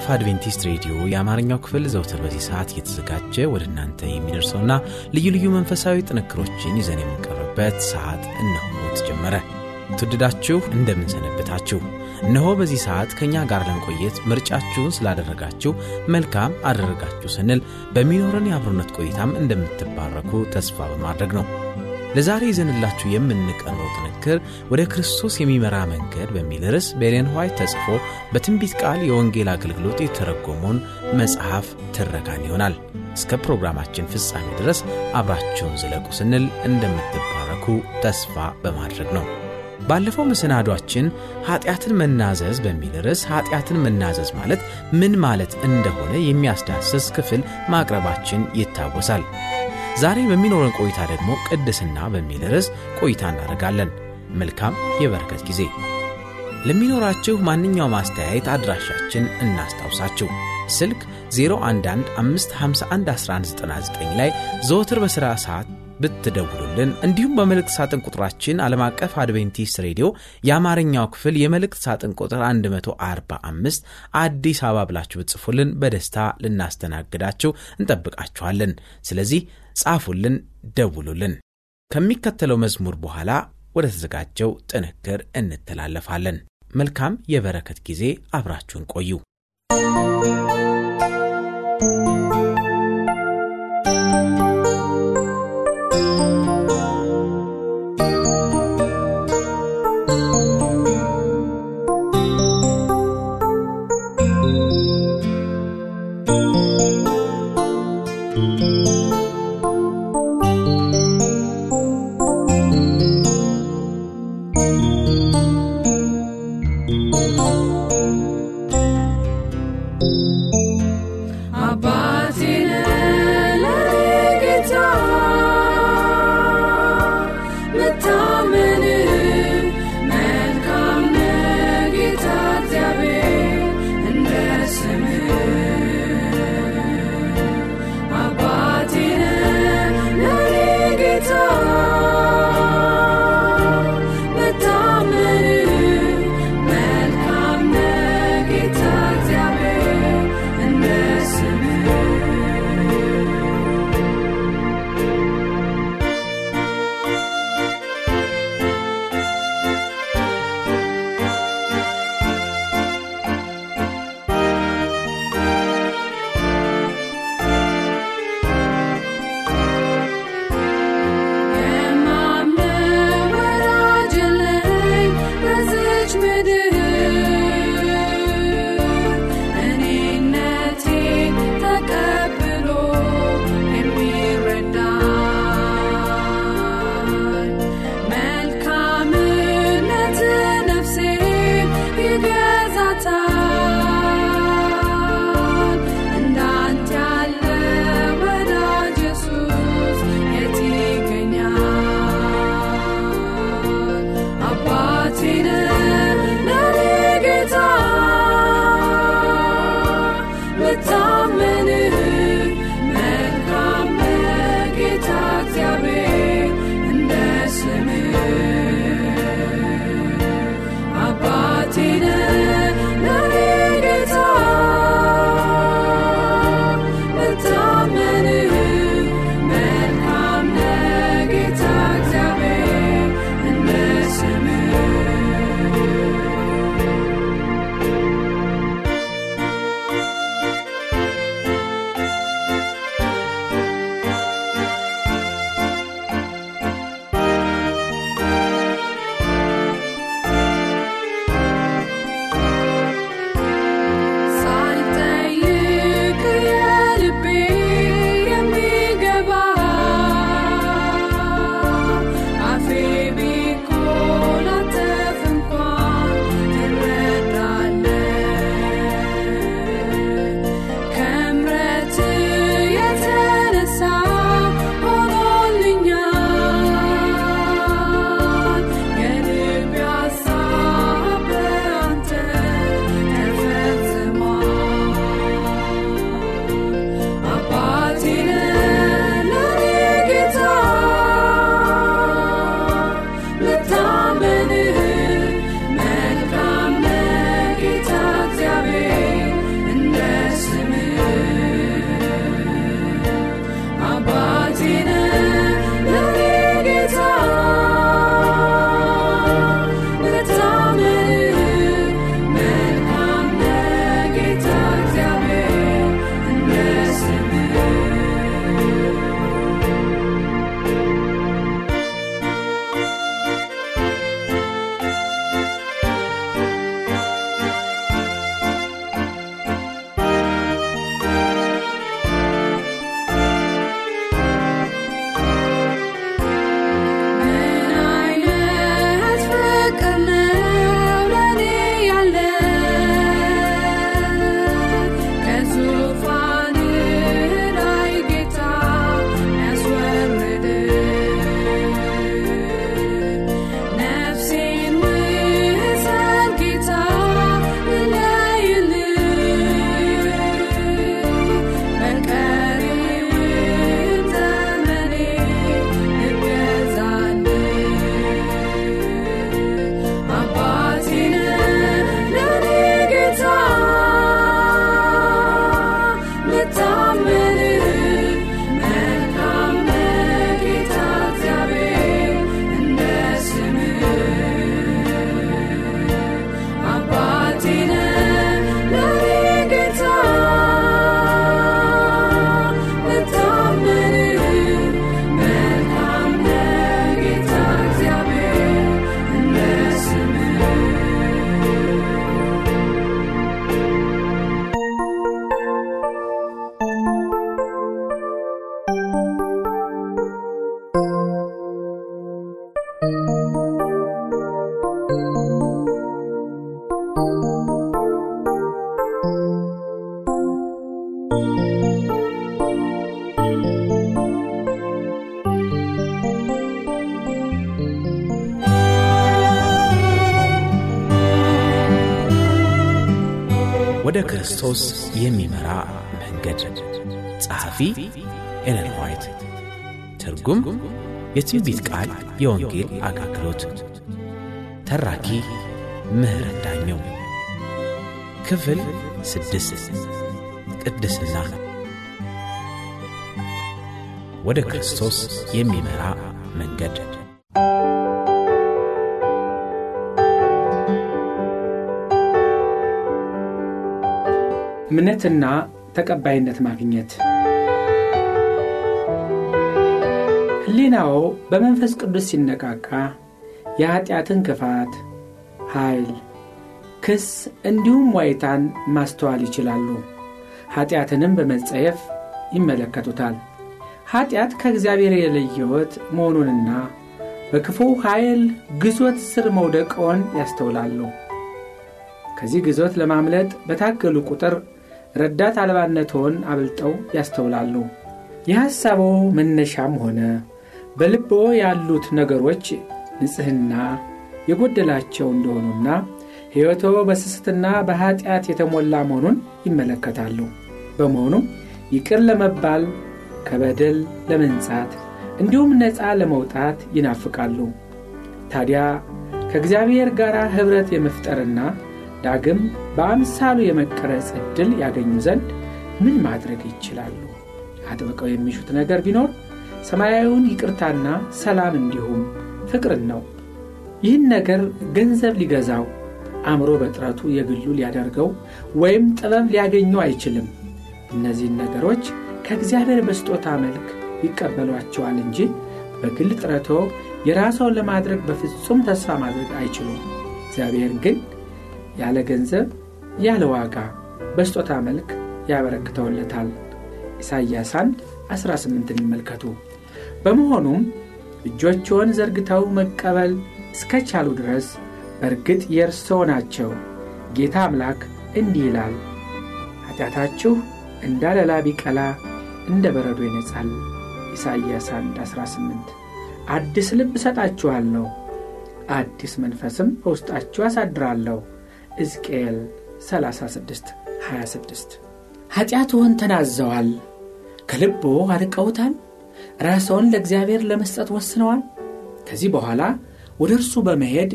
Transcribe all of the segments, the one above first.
አቀፍ አድቬንቲስት ሬዲዮ የአማርኛው ክፍል ዘውትር በዚህ ሰዓት እየተዘጋጀ ወደ እናንተ የሚደርሰውና ልዩ ልዩ መንፈሳዊ ጥንክሮችን ይዘን የምንቀርብበት ሰዓት እነሆ ተጀመረ። ትውድዳችሁ እንደምንሰነብታችሁ እነሆ በዚህ ሰዓት ከእኛ ጋር ለመቆየት ምርጫችሁን ስላደረጋችሁ መልካም አደረጋችሁ ስንል በሚኖረን የአብሮነት ቆይታም እንደምትባረኩ ተስፋ በማድረግ ነው። ለዛሬ ይዘንላችሁ የምንቀርበው ጥንክር ወደ ክርስቶስ የሚመራ መንገድ በሚል ርዕስ በኤሌን ዋይት ተጽፎ በትንቢት ቃል የወንጌል አገልግሎት የተረጎመውን መጽሐፍ ትረካን ይሆናል። እስከ ፕሮግራማችን ፍጻሜ ድረስ አብራችሁን ዝለቁ ስንል እንደምትባረኩ ተስፋ በማድረግ ነው። ባለፈው መሰናዷችን ኀጢአትን መናዘዝ በሚል ርዕስ ኀጢአትን መናዘዝ ማለት ምን ማለት እንደሆነ የሚያስዳስስ ክፍል ማቅረባችን ይታወሳል። ዛሬ በሚኖረን ቆይታ ደግሞ ቅድስና በሚል ርዕስ ቆይታ እናደርጋለን። መልካም የበረከት ጊዜ። ለሚኖራችሁ ማንኛውም አስተያየት አድራሻችን እናስታውሳችሁ። ስልክ 0115511199 ላይ ዘወትር በሥራ ሰዓት ብትደውሉልን እንዲሁም በመልእክት ሳጥን ቁጥራችን ዓለም አቀፍ አድቬንቲስት ሬዲዮ የአማርኛው ክፍል የመልእክት ሳጥን ቁጥር 145 አዲስ አበባ ብላችሁ ብትጽፉልን በደስታ ልናስተናግዳችሁ እንጠብቃችኋለን። ስለዚህ ጻፉልን፣ ደውሉልን። ከሚከተለው መዝሙር በኋላ ወደ ተዘጋጀው ጥንክር እንተላለፋለን። መልካም የበረከት ጊዜ፣ አብራችሁን ቆዩ። ወደ ክርስቶስ የሚመራ መንገድ። ጸሐፊ ኤለን ዋይት። ትርጉም የትንቢት ቃል የወንጌል አገልግሎት። ተራኪ ምህረት ዳኘው። ክፍል ስድስት። ቅድስና። ወደ ክርስቶስ የሚመራ መንገድ እምነትና ተቀባይነት ማግኘት ሕሊናዎ በመንፈስ ቅዱስ ሲነቃቃ የኀጢአትን ክፋት፣ ኃይል፣ ክስ እንዲሁም ዋይታን ማስተዋል ይችላሉ። ኀጢአትንም በመጸየፍ ይመለከቱታል። ኀጢአት ከእግዚአብሔር የለየወት መሆኑንና በክፉ ኃይል ግዞት ስር መውደቀውን ያስተውላሉ። ከዚህ ግዞት ለማምለጥ በታገሉ ቁጥር ረዳት አልባነትዎን አብልጠው ያስተውላሉ። የሐሳቦ መነሻም ሆነ በልቦ ያሉት ነገሮች ንጽሕና የጎደላቸው እንደሆኑና ሕይወቶ በስስትና በኀጢአት የተሞላ መሆኑን ይመለከታሉ። በመሆኑም ይቅር ለመባል ከበደል ለመንጻት እንዲሁም ነፃ ለመውጣት ይናፍቃሉ። ታዲያ ከእግዚአብሔር ጋር ኅብረት የመፍጠርና ዳግም በአምሳሉ የመቀረጽ ዕድል ያገኙ ዘንድ ምን ማድረግ ይችላሉ? አጥብቀው የሚሹት ነገር ቢኖር ሰማያዊውን ይቅርታና ሰላም እንዲሁም ፍቅርን ነው። ይህን ነገር ገንዘብ ሊገዛው፣ አእምሮ በጥረቱ የግሉ ሊያደርገው ወይም ጥበብ ሊያገኘው አይችልም። እነዚህን ነገሮች ከእግዚአብሔር በስጦታ መልክ ይቀበሏቸዋል እንጂ በግል ጥረቶ የራሰውን ለማድረግ በፍጹም ተስፋ ማድረግ አይችሉም። እግዚአብሔር ግን ያለ ገንዘብ ያለ ዋጋ በስጦታ መልክ ያበረክተውለታል። ኢሳይያስ 1 18 ይመልከቱ። በመሆኑም እጆችዎን ዘርግተው መቀበል እስከቻሉ ድረስ በእርግጥ የእርስዎ ናቸው። ጌታ አምላክ እንዲህ ይላል፣ ኃጢአታችሁ እንዳለላ ቢቀላ እንደ በረዶ ይነጻል። ኢሳይያስ 1 18 አዲስ ልብ እሰጣችኋለሁ፣ አዲስ መንፈስም በውስጣችሁ አሳድራለሁ። ሕዝቅኤል 36 26 ኀጢአትዎን ተናዘዋል፣ ከልቦ አርቀውታል፣ ራስዎን ለእግዚአብሔር ለመስጠት ወስነዋል። ከዚህ በኋላ ወደ እርሱ በመሄድ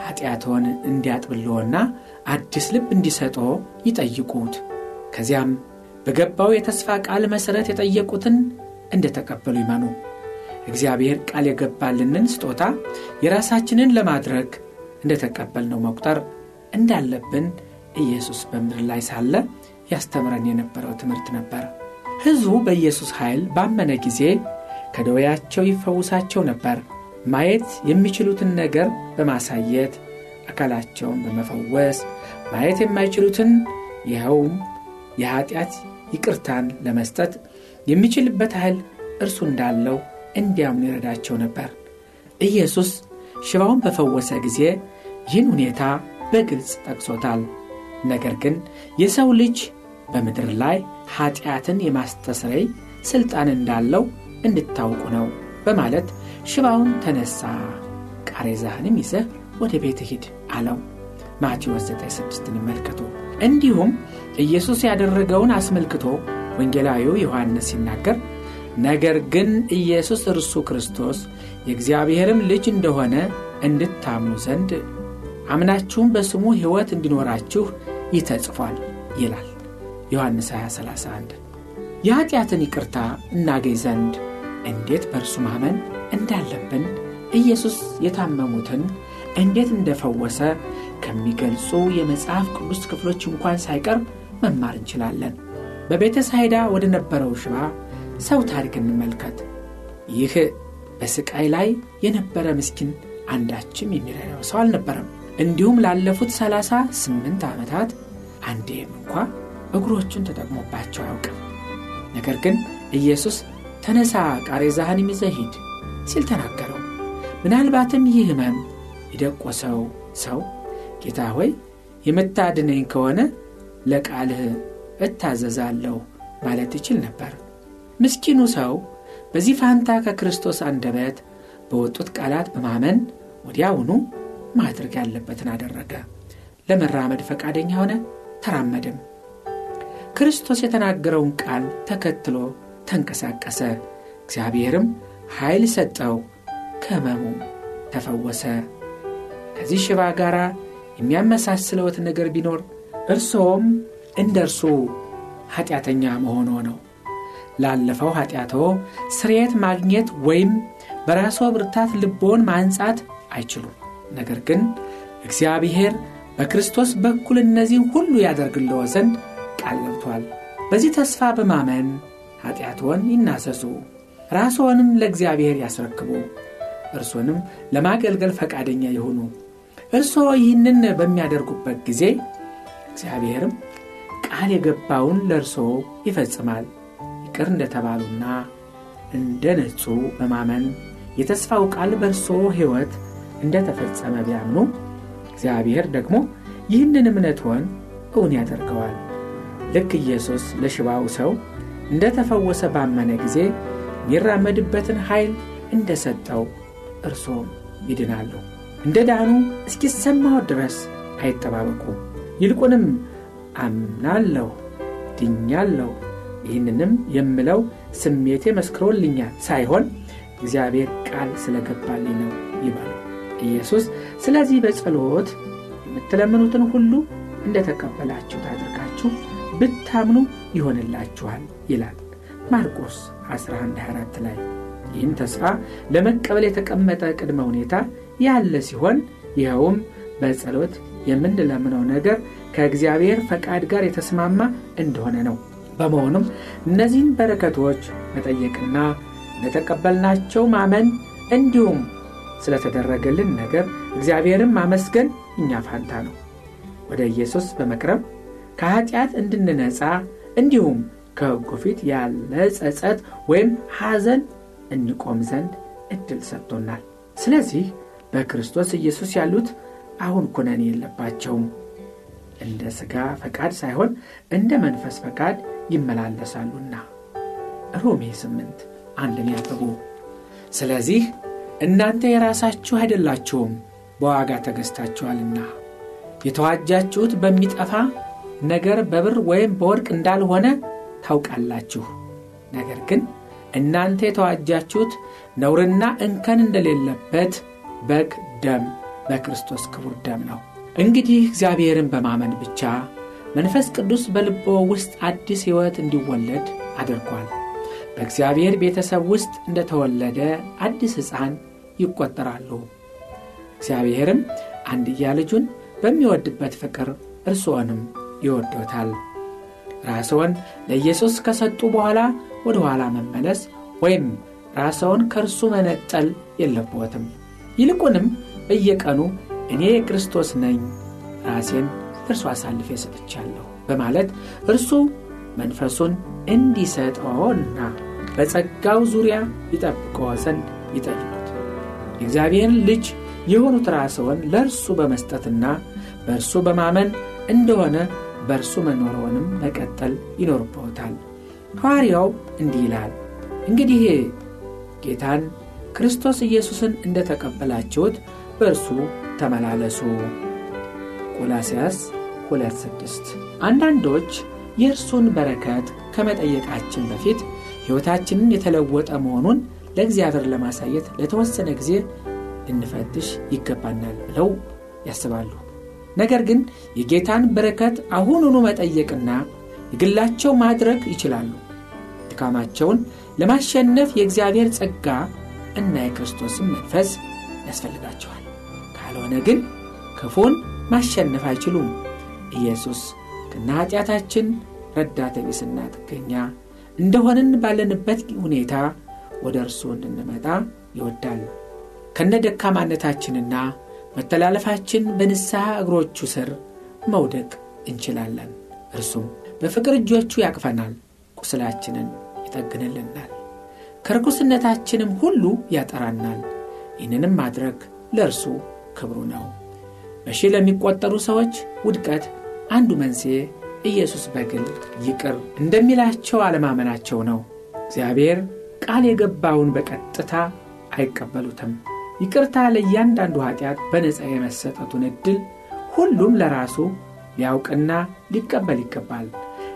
ኀጢአትዎን እንዲያጥብልዎና አዲስ ልብ እንዲሰጦ ይጠይቁት። ከዚያም በገባው የተስፋ ቃል መሠረት የጠየቁትን እንደ ተቀበሉ ይመኑ። እግዚአብሔር ቃል የገባልንን ስጦታ የራሳችንን ለማድረግ እንደ ተቀበልነው መቁጠር እንዳለብን ኢየሱስ በምድር ላይ ሳለ ያስተምረን የነበረው ትምህርት ነበር። ሕዝቡ በኢየሱስ ኃይል ባመነ ጊዜ ከደዌያቸው ይፈውሳቸው ነበር። ማየት የሚችሉትን ነገር በማሳየት አካላቸውን በመፈወስ ማየት የማይችሉትን ይኸውም የኀጢአት ይቅርታን ለመስጠት የሚችልበት ኃይል እርሱ እንዳለው እንዲያምኑ ይረዳቸው ነበር። ኢየሱስ ሽባውን በፈወሰ ጊዜ ይህን ሁኔታ በግልጽ ጠቅሶታል። ነገር ግን የሰው ልጅ በምድር ላይ ኀጢአትን የማስተስረይ ሥልጣን እንዳለው እንድታውቁ ነው በማለት ሽባውን ተነሣ፣ ቃሬዛህንም ይዘህ ወደ ቤት ሂድ አለው። ማቴዎስ 9፥6ን ይመልከቱ። እንዲሁም ኢየሱስ ያደረገውን አስመልክቶ ወንጌላዊው ዮሐንስ ሲናገር ነገር ግን ኢየሱስ እርሱ ክርስቶስ የእግዚአብሔርም ልጅ እንደሆነ እንድታምኑ ዘንድ አምናችሁም በስሙ ሕይወት እንዲኖራችሁ ይህ ተጽፏል ይላል ዮሐንስ 2031 የኀጢአትን ይቅርታ እናገኝ ዘንድ እንዴት በእርሱ ማመን እንዳለብን ኢየሱስ የታመሙትን እንዴት እንደፈወሰ ከሚገልጹ የመጽሐፍ ቅዱስ ክፍሎች እንኳን ሳይቀር መማር እንችላለን። በቤተ ሳይዳ ወደ ነበረው ሽባ ሰው ታሪክ እንመልከት። ይህ በስቃይ ላይ የነበረ ምስኪን አንዳችም የሚረዳው ሰው አልነበረም። እንዲሁም ላለፉት ሰላሳ ስምንት ዓመታት አንዴም እንኳ እግሮቹን ተጠቅሞባቸው አያውቅም። ነገር ግን ኢየሱስ ተነሳ፣ ቃሬዛህን ይዘህ ሂድ ሲል ተናገረው። ምናልባትም ይህ ሕመም የደቆሰው ሰው ጌታ ሆይ የምታድነኝ ከሆነ ለቃልህ እታዘዛለሁ ማለት ይችል ነበር። ምስኪኑ ሰው በዚህ ፋንታ ከክርስቶስ አንደበት በወጡት ቃላት በማመን ወዲያውኑ ማድረግ ያለበትን አደረገ። ለመራመድ ፈቃደኛ ሆነ። ተራመደም። ክርስቶስ የተናገረውን ቃል ተከትሎ ተንቀሳቀሰ። እግዚአብሔርም ኃይል ሰጠው፣ ከሕመሙም ተፈወሰ። ከዚህ ሽባ ጋር የሚያመሳስለውት ነገር ቢኖር እርስዎም እንደ እርሱ ኀጢአተኛ መሆኖ ነው። ላለፈው ኀጢአቶ ስርየት ማግኘት ወይም በራስዎ ብርታት ልቦን ማንጻት አይችሉም። ነገር ግን እግዚአብሔር በክርስቶስ በኩል እነዚህ ሁሉ ያደርግልዎ ዘንድ ቃል ገብቷል። በዚህ ተስፋ በማመን ኀጢአትዎን ይናሰሱ፣ ራስዎንም ለእግዚአብሔር ያስረክቡ፣ እርሱንም ለማገልገል ፈቃደኛ ይሁኑ። እርስዎ ይህንን በሚያደርጉበት ጊዜ እግዚአብሔርም ቃል የገባውን ለእርስዎ ይፈጽማል። ይቅር እንደተባሉና እንደ ነጹ በማመን የተስፋው ቃል በእርስዎ ሕይወት እንደ ተፈጸመ ቢያምኑ እግዚአብሔር ደግሞ ይህንን እምነትዎን እውን ያደርገዋል። ልክ ኢየሱስ ለሽባው ሰው እንደ ተፈወሰ ባመነ ጊዜ የሚራመድበትን ኃይል እንደ ሰጠው እርሶም ይድናሉ። እንደ ዳኑ እስኪሰማው ድረስ አይጠባበቁ። ይልቁንም አምናለሁ፣ ድኛለሁ፣ ይህንንም የምለው ስሜቴ መስክሮልኛል ሳይሆን እግዚአብሔር ቃል ስለገባልኝ ነው ይበሉ። ኢየሱስ ስለዚህ በጸሎት የምትለምኑትን ሁሉ እንደ ተቀበላችሁት አድርጋችሁ ብታምኑ ይሆንላችኋል ይላል ማርቆስ 1124 ላይ። ይህን ተስፋ ለመቀበል የተቀመጠ ቅድመ ሁኔታ ያለ ሲሆን ይኸውም በጸሎት የምንለምነው ነገር ከእግዚአብሔር ፈቃድ ጋር የተስማማ እንደሆነ ነው። በመሆኑም እነዚህን በረከቶች መጠየቅና እንደተቀበልናቸው ማመን እንዲሁም ስለተደረገልን ነገር እግዚአብሔርን ማመስገን እኛ ፋንታ ነው። ወደ ኢየሱስ በመቅረብ ከኀጢአት እንድንነጻ እንዲሁም ከሕጉ ፊት ያለ ጸጸት ወይም ሐዘን እንቆም ዘንድ ዕድል ሰጥቶናል። ስለዚህ በክርስቶስ ኢየሱስ ያሉት አሁን ኩነኔ የለባቸውም። እንደ ሥጋ ፈቃድ ሳይሆን እንደ መንፈስ ፈቃድ ይመላለሳሉና። ሮሜ 8 አንድን ያብቡ። ስለዚህ እናንተ የራሳችሁ አይደላችሁም፣ በዋጋ ተገዝታችኋልና የተዋጃችሁት በሚጠፋ ነገር በብር ወይም በወርቅ እንዳልሆነ ታውቃላችሁ። ነገር ግን እናንተ የተዋጃችሁት ነውርና እንከን እንደሌለበት በግ ደም በክርስቶስ ክቡር ደም ነው። እንግዲህ እግዚአብሔርን በማመን ብቻ መንፈስ ቅዱስ በልቦ ውስጥ አዲስ ሕይወት እንዲወለድ አድርጓል። በእግዚአብሔር ቤተሰብ ውስጥ እንደተወለደ አዲስ ሕፃን ይቆጠራሉ። እግዚአብሔርም አንድያ ልጁን በሚወድበት ፍቅር እርስዎንም ይወዶታል። ራስዎን ለኢየሱስ ከሰጡ በኋላ ወደ ኋላ መመለስ ወይም ራስዎን ከእርሱ መነጠል የለብዎትም። ይልቁንም በየቀኑ እኔ የክርስቶስ ነኝ፣ ራሴን እርሱ አሳልፌ ሰጥቻለሁ በማለት እርሱ መንፈሱን እንዲሰጠዎና በጸጋው ዙሪያ ይጠብቀዎ ዘንድ ይጠይቁት። የእግዚአብሔርን ልጅ የሆኑት ራስዎን ለእርሱ በመስጠትና በእርሱ በማመን እንደሆነ በእርሱ መኖረውንም መቀጠል ይኖርብዎታል። ሐዋርያው እንዲህ ይላል፣ እንግዲህ ጌታን ክርስቶስ ኢየሱስን እንደ ተቀበላችሁት በእርሱ ተመላለሱ። ቆላስያስ 2፥6 አንዳንዶች የእርሱን በረከት ከመጠየቃችን በፊት ሕይወታችንን የተለወጠ መሆኑን ለእግዚአብሔር ለማሳየት ለተወሰነ ጊዜ ልንፈትሽ ይገባናል ብለው ያስባሉ። ነገር ግን የጌታን በረከት አሁኑኑ መጠየቅና የግላቸው ማድረግ ይችላሉ። ድካማቸውን ለማሸነፍ የእግዚአብሔር ጸጋ እና የክርስቶስን መንፈስ ያስፈልጋቸዋል። ካልሆነ ግን ክፉን ማሸነፍ አይችሉም። ኢየሱስ ከነ ኃጢአታችን ረዳተ ቢስና ጥገኛ እንደሆንን ባለንበት ሁኔታ ወደ እርሱ እንድንመጣ ይወዳል። ከነ ደካማነታችንና መተላለፋችን በንስሐ እግሮቹ ስር መውደቅ እንችላለን። እርሱም በፍቅር እጆቹ ያቅፈናል፣ ቁስላችንን ይጠግንልናል፣ ከርኩስነታችንም ሁሉ ያጠራናል። ይህንንም ማድረግ ለእርሱ ክብሩ ነው። በሺህ ለሚቆጠሩ ሰዎች ውድቀት አንዱ መንስኤ ኢየሱስ በግል ይቅር እንደሚላቸው አለማመናቸው ነው። እግዚአብሔር ቃል የገባውን በቀጥታ አይቀበሉትም። ይቅርታ ለእያንዳንዱ ኃጢአት በነፃ የመሰጠቱን ዕድል ሁሉም ለራሱ ሊያውቅና ሊቀበል ይገባል።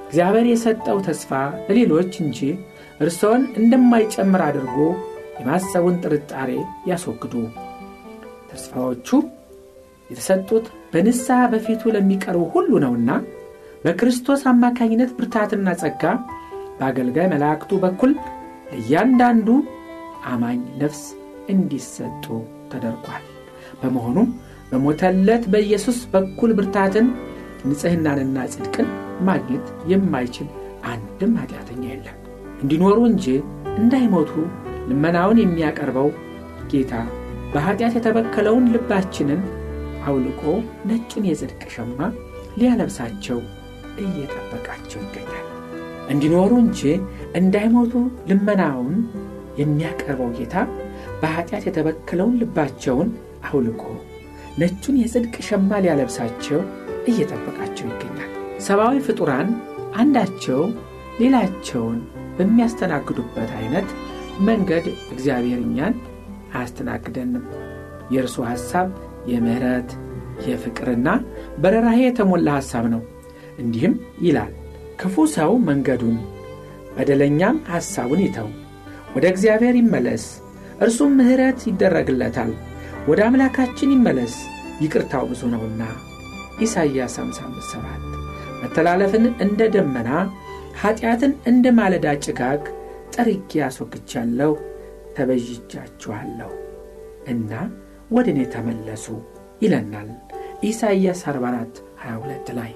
እግዚአብሔር የሰጠው ተስፋ ለሌሎች እንጂ እርስዎን እንደማይጨምር አድርጎ የማሰቡን ጥርጣሬ ያስወግዱ። ተስፋዎቹ የተሰጡት በንስሐ በፊቱ ለሚቀርቡ ሁሉ ነውና በክርስቶስ አማካኝነት ብርታትና ጸጋ በአገልጋይ መላእክቱ በኩል ለእያንዳንዱ አማኝ ነፍስ እንዲሰጡ ተደርጓል። በመሆኑም በሞተለት በኢየሱስ በኩል ብርታትን፣ ንጽሕናንና ጽድቅን ማግኘት የማይችል አንድም ኃጢአተኛ የለም። እንዲኖሩ እንጂ እንዳይሞቱ ልመናውን የሚያቀርበው ጌታ በኀጢአት የተበከለውን ልባችንን አውልቆ ነጭን የጽድቅ ሸማ ሊያለብሳቸው እየጠበቃቸው ይገኛል። እንዲኖሩ እንጂ እንዳይሞቱ ልመናውን የሚያቀርበው ጌታ በኀጢአት የተበከለውን ልባቸውን አውልቆ ነጩን የጽድቅ ሸማ ሊያለብሳቸው እየጠበቃቸው ይገኛል። ሰብአዊ ፍጡራን አንዳቸው ሌላቸውን በሚያስተናግዱበት አይነት መንገድ እግዚአብሔር እኛን አያስተናግደንም። የእርሱ ሐሳብ የምሕረት የፍቅርና በረራሄ የተሞላ ሐሳብ ነው። እንዲህም ይላል፣ ክፉ ሰው መንገዱን በደለኛም ሐሳቡን ይተው፣ ወደ እግዚአብሔር ይመለስ፣ እርሱም ምሕረት ይደረግለታል። ወደ አምላካችን ይመለስ፣ ይቅርታው ብዙ ነውና። ኢሳይያስ 57 መተላለፍን እንደ ደመና ኀጢአትን እንደ ማለዳ ጭጋግ ጠርጌ አስወግቻለሁ፣ ተበዥቻችኋለሁ እና ወደ እኔ ተመለሱ ይለናል ኢሳይያስ 44 22 ላይ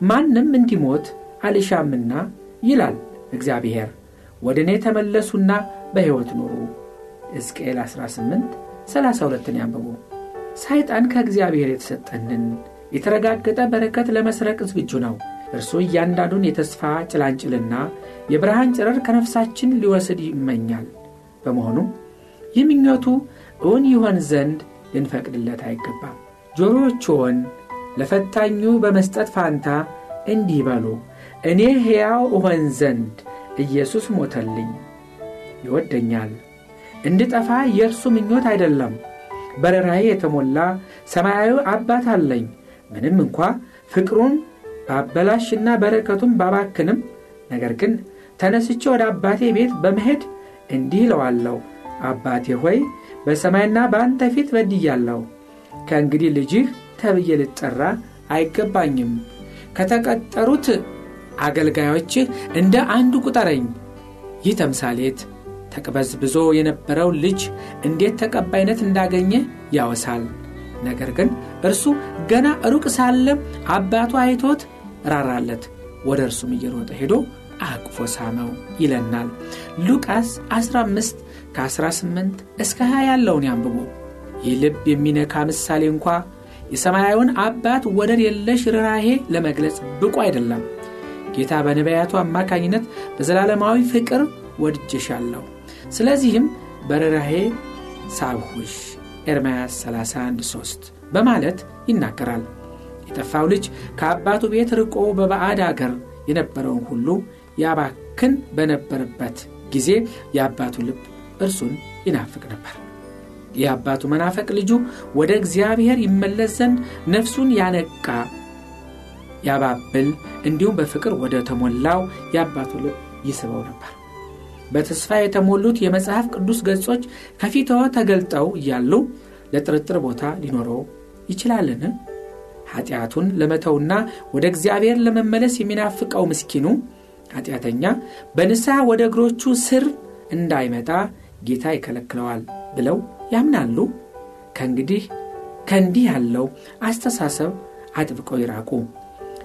ማንም እንዲሞት አልሻምና ይላል እግዚአብሔር። ወደ እኔ ተመለሱና በሕይወት ኑሩ። ሕዝቅኤል 18 32ን ያንብቡ። ሰይጣን ከእግዚአብሔር የተሰጠንን የተረጋገጠ በረከት ለመስረቅ ዝግጁ ነው። እርሱ እያንዳንዱን የተስፋ ጭላንጭልና የብርሃን ጨረር ከነፍሳችን ሊወስድ ይመኛል። በመሆኑም ይህ ምኞቱ እውን ይሆን ዘንድ ልንፈቅድለት አይገባም። ጆሮዎችዎን ለፈታኙ በመስጠት ፋንታ እንዲህ በሉ እኔ ሕያው እሆን ዘንድ ኢየሱስ ሞተልኝ። ይወደኛል። እንድጠፋ የእርሱ ምኞት አይደለም። በረራዬ የተሞላ ሰማያዊ አባት አለኝ። ምንም እንኳ ፍቅሩን ባበላሽና በረከቱን ባባክንም ነገር ግን ተነስቼ ወደ አባቴ ቤት በመሄድ እንዲህ እለዋለሁ። አባቴ ሆይ በሰማይና በአንተ ፊት በድያለሁ። ከእንግዲህ ልጅህ ተብዬ ልጠራ አይገባኝም። ከተቀጠሩት አገልጋዮችህ እንደ አንዱ ቁጠረኝ። ይህ ተምሳሌት ተቅበዝብዞ የነበረው ልጅ እንዴት ተቀባይነት እንዳገኘ ያወሳል። ነገር ግን እርሱ ገና ሩቅ ሳለ አባቱ አይቶት ራራለት። ወደ እርሱም እየሮጠ ሄዶ አቅፎ ሳመው ይለናል። ሉቃስ 15 ከ18 እስከ 20 ያለውን ያንብቡ። ይህ ልብ የሚነካ ምሳሌ እንኳ የሰማያዊውን አባት ወደር የለሽ ርራሄ ለመግለጽ ብቁ አይደለም ጌታ በነቢያቱ አማካኝነት በዘላለማዊ ፍቅር ወድጀሻለሁ ስለዚህም በርራሄ ሳብሁሽ ኤርምያስ 31 3 በማለት ይናገራል። የጠፋው ልጅ ከአባቱ ቤት ርቆ በባዕድ አገር የነበረውን ሁሉ ያባክን በነበረበት ጊዜ የአባቱ ልብ እርሱን ይናፍቅ ነበር። የአባቱ መናፈቅ ልጁ ወደ እግዚአብሔር ይመለስ ዘንድ ነፍሱን ያነቃ ያባብል እንዲሁም በፍቅር ወደ ተሞላው የአባቱ ልብ ይስበው ነበር። በተስፋ የተሞሉት የመጽሐፍ ቅዱስ ገጾች ከፊትዎ ተገልጠው እያሉ ለጥርጥር ቦታ ሊኖረው ይችላልን? ኃጢአቱን ለመተውና ወደ እግዚአብሔር ለመመለስ የሚናፍቀው ምስኪኑ ኃጢአተኛ በንስሐ ወደ እግሮቹ ስር እንዳይመጣ ጌታ ይከለክለዋል ብለው ያምናሉ? ከእንግዲህ ከእንዲህ ያለው አስተሳሰብ አጥብቀው ይራቁ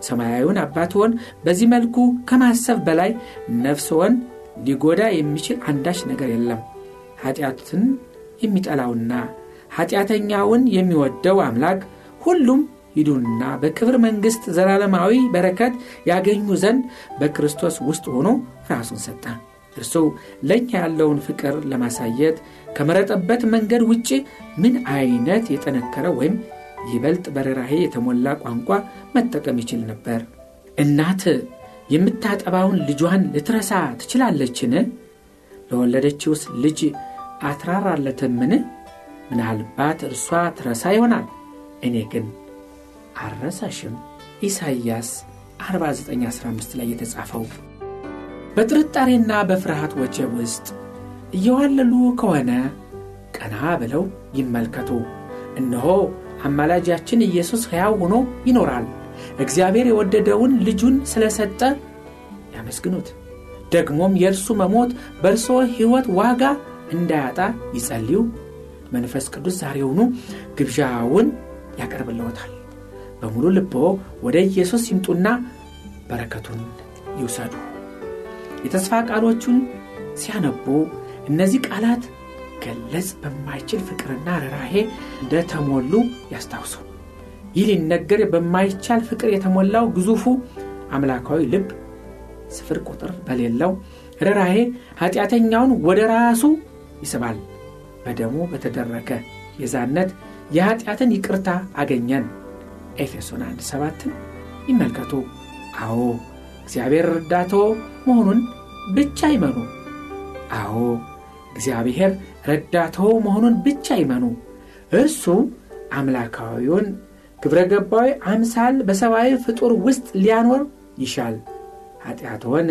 ሰማያዊውን አባትዎን በዚህ መልኩ ከማሰብ በላይ ነፍስዎን ሊጎዳ የሚችል አንዳች ነገር የለም። ኃጢአትን የሚጠላውና ኃጢአተኛውን የሚወደው አምላክ ሁሉም ሂዱና በክብር መንግሥት ዘላለማዊ በረከት ያገኙ ዘንድ በክርስቶስ ውስጥ ሆኖ ራሱን ሰጠ። እርሱ ለእኛ ያለውን ፍቅር ለማሳየት ከመረጠበት መንገድ ውጭ ምን አይነት የጠነከረ ወይም ይበልጥ በርራሄ የተሞላ ቋንቋ መጠቀም ይችል ነበር። እናት የምታጠባውን ልጇን ልትረሳ ትችላለችን? ለወለደችውስ ልጅ አትራራለትምን? ምናልባት እርሷ ትረሳ ይሆናል። እኔ ግን አልረሳሽም። ኢሳይያስ 4915 ላይ የተጻፈው በጥርጣሬና በፍርሃት ወጀብ ውስጥ እየዋለሉ ከሆነ ቀና ብለው ይመልከቱ። እነሆ አማላጃችን ኢየሱስ ሕያው ሆኖ ይኖራል። እግዚአብሔር የወደደውን ልጁን ስለሰጠ ያመስግኑት። ደግሞም የእርሱ መሞት በእርሶ ሕይወት ዋጋ እንዳያጣ ይጸልዩ። መንፈስ ቅዱስ ዛሬውኑ ግብዣውን ያቀርብለዎታል በሙሉ ልቦ ወደ ኢየሱስ ይምጡና በረከቱን ይውሰዱ። የተስፋ ቃሎቹን ሲያነቡ እነዚህ ቃላት ገለጽ በማይችል ፍቅርና ርራሄ እንደተሞሉ ያስታውሱ። ይህ ሊነገር በማይቻል ፍቅር የተሞላው ግዙፉ አምላካዊ ልብ ስፍር ቁጥር በሌለው ርራሄ ኀጢአተኛውን ወደ ራሱ ይስባል። በደሙ በተደረገ የዛነት የኀጢአትን ይቅርታ አገኘን። ኤፌሶን 1 7 ይመልከቱ። አዎ እግዚአብሔር ረዳቶ መሆኑን ብቻ ይመኑ። አዎ እግዚአብሔር ረዳቶ መሆኑን ብቻ ይመኑ። እርሱ አምላካዊውን ግብረ ገባዊ አምሳል በሰብአዊ ፍጡር ውስጥ ሊያኖር ይሻል። ኀጢአትዎን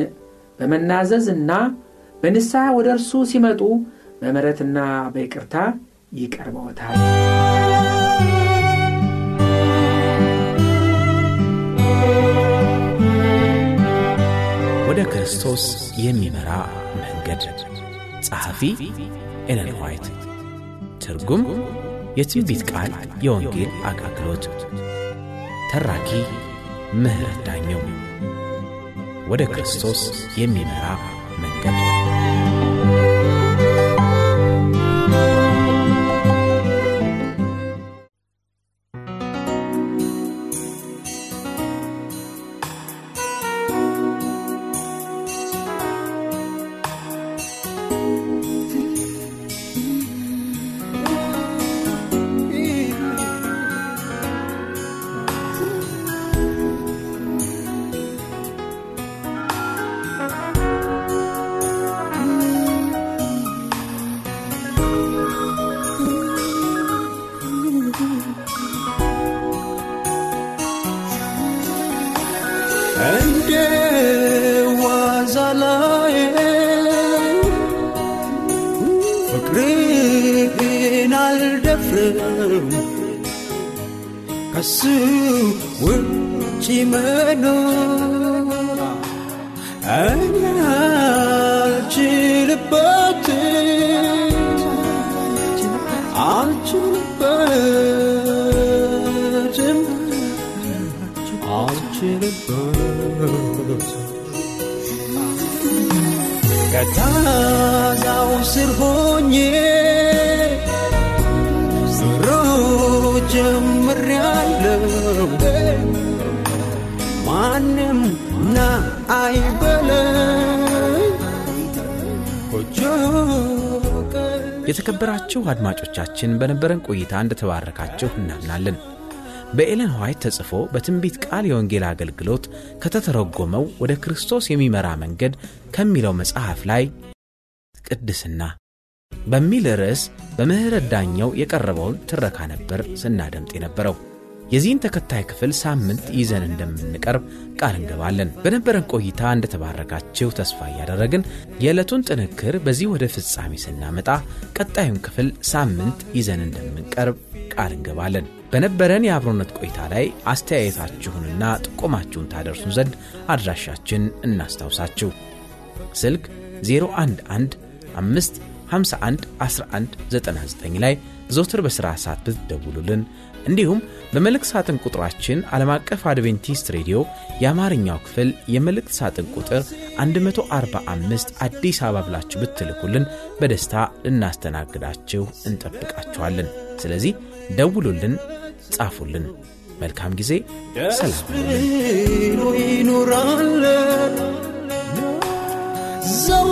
በመናዘዝ እና በንስሐ ወደ እርሱ ሲመጡ በምረትና በይቅርታ ይቀርበዎታል። ወደ ክርስቶስ የሚመራ መንገድ። ጸሐፊ ኤለን ዋይት ትርጉም የትንቢት ቃል የወንጌል አገልግሎት። ተራኪ ምህረት ዳኘው። ወደ ክርስቶስ የሚመራ መንገድ አልችልበት ከታዛው ስር ሆኜ ኑሮ ጀምሬያለሁ ማንም ና አይበለኝ የተከበራችሁ አድማጮቻችን በነበረን ቆይታ እንደተባረካችሁ እናምናለን በኤለን ዋይት ተጽፎ በትንቢት ቃል የወንጌል አገልግሎት ከተተረጎመው ወደ ክርስቶስ የሚመራ መንገድ ከሚለው መጽሐፍ ላይ ቅድስና በሚል ርዕስ በምህረት ዳኘው የቀረበውን ትረካ ነበር ስናደምጥ የነበረው። የዚህን ተከታይ ክፍል ሳምንት ይዘን እንደምንቀርብ ቃል እንገባለን። በነበረን ቆይታ እንደተባረካችሁ ተስፋ እያደረግን የዕለቱን ጥንክር በዚህ ወደ ፍጻሜ ስናመጣ ቀጣዩን ክፍል ሳምንት ይዘን እንደምንቀርብ ቃል እንገባለን በነበረን የአብሮነት ቆይታ ላይ አስተያየታችሁንና ጥቆማችሁን ታደርሱን ዘንድ አድራሻችን እናስታውሳችሁ። ስልክ 011 551 1199 ላይ ዘውትር በሥራ ሰዓት ብትደውሉልን እንዲሁም በመልእክት ሳጥን ቁጥራችን ዓለም አቀፍ አድቬንቲስት ሬዲዮ የአማርኛው ክፍል የመልእክት ሳጥን ቁጥር 145 አዲስ አበባ ብላችሁ ብትልኩልን በደስታ ልናስተናግዳችሁ እንጠብቃችኋለን። ስለዚህ ደውሉልን ጻፉልን። መልካም ጊዜ። ሰላም ሁኑልን ይኖራል። ዘወ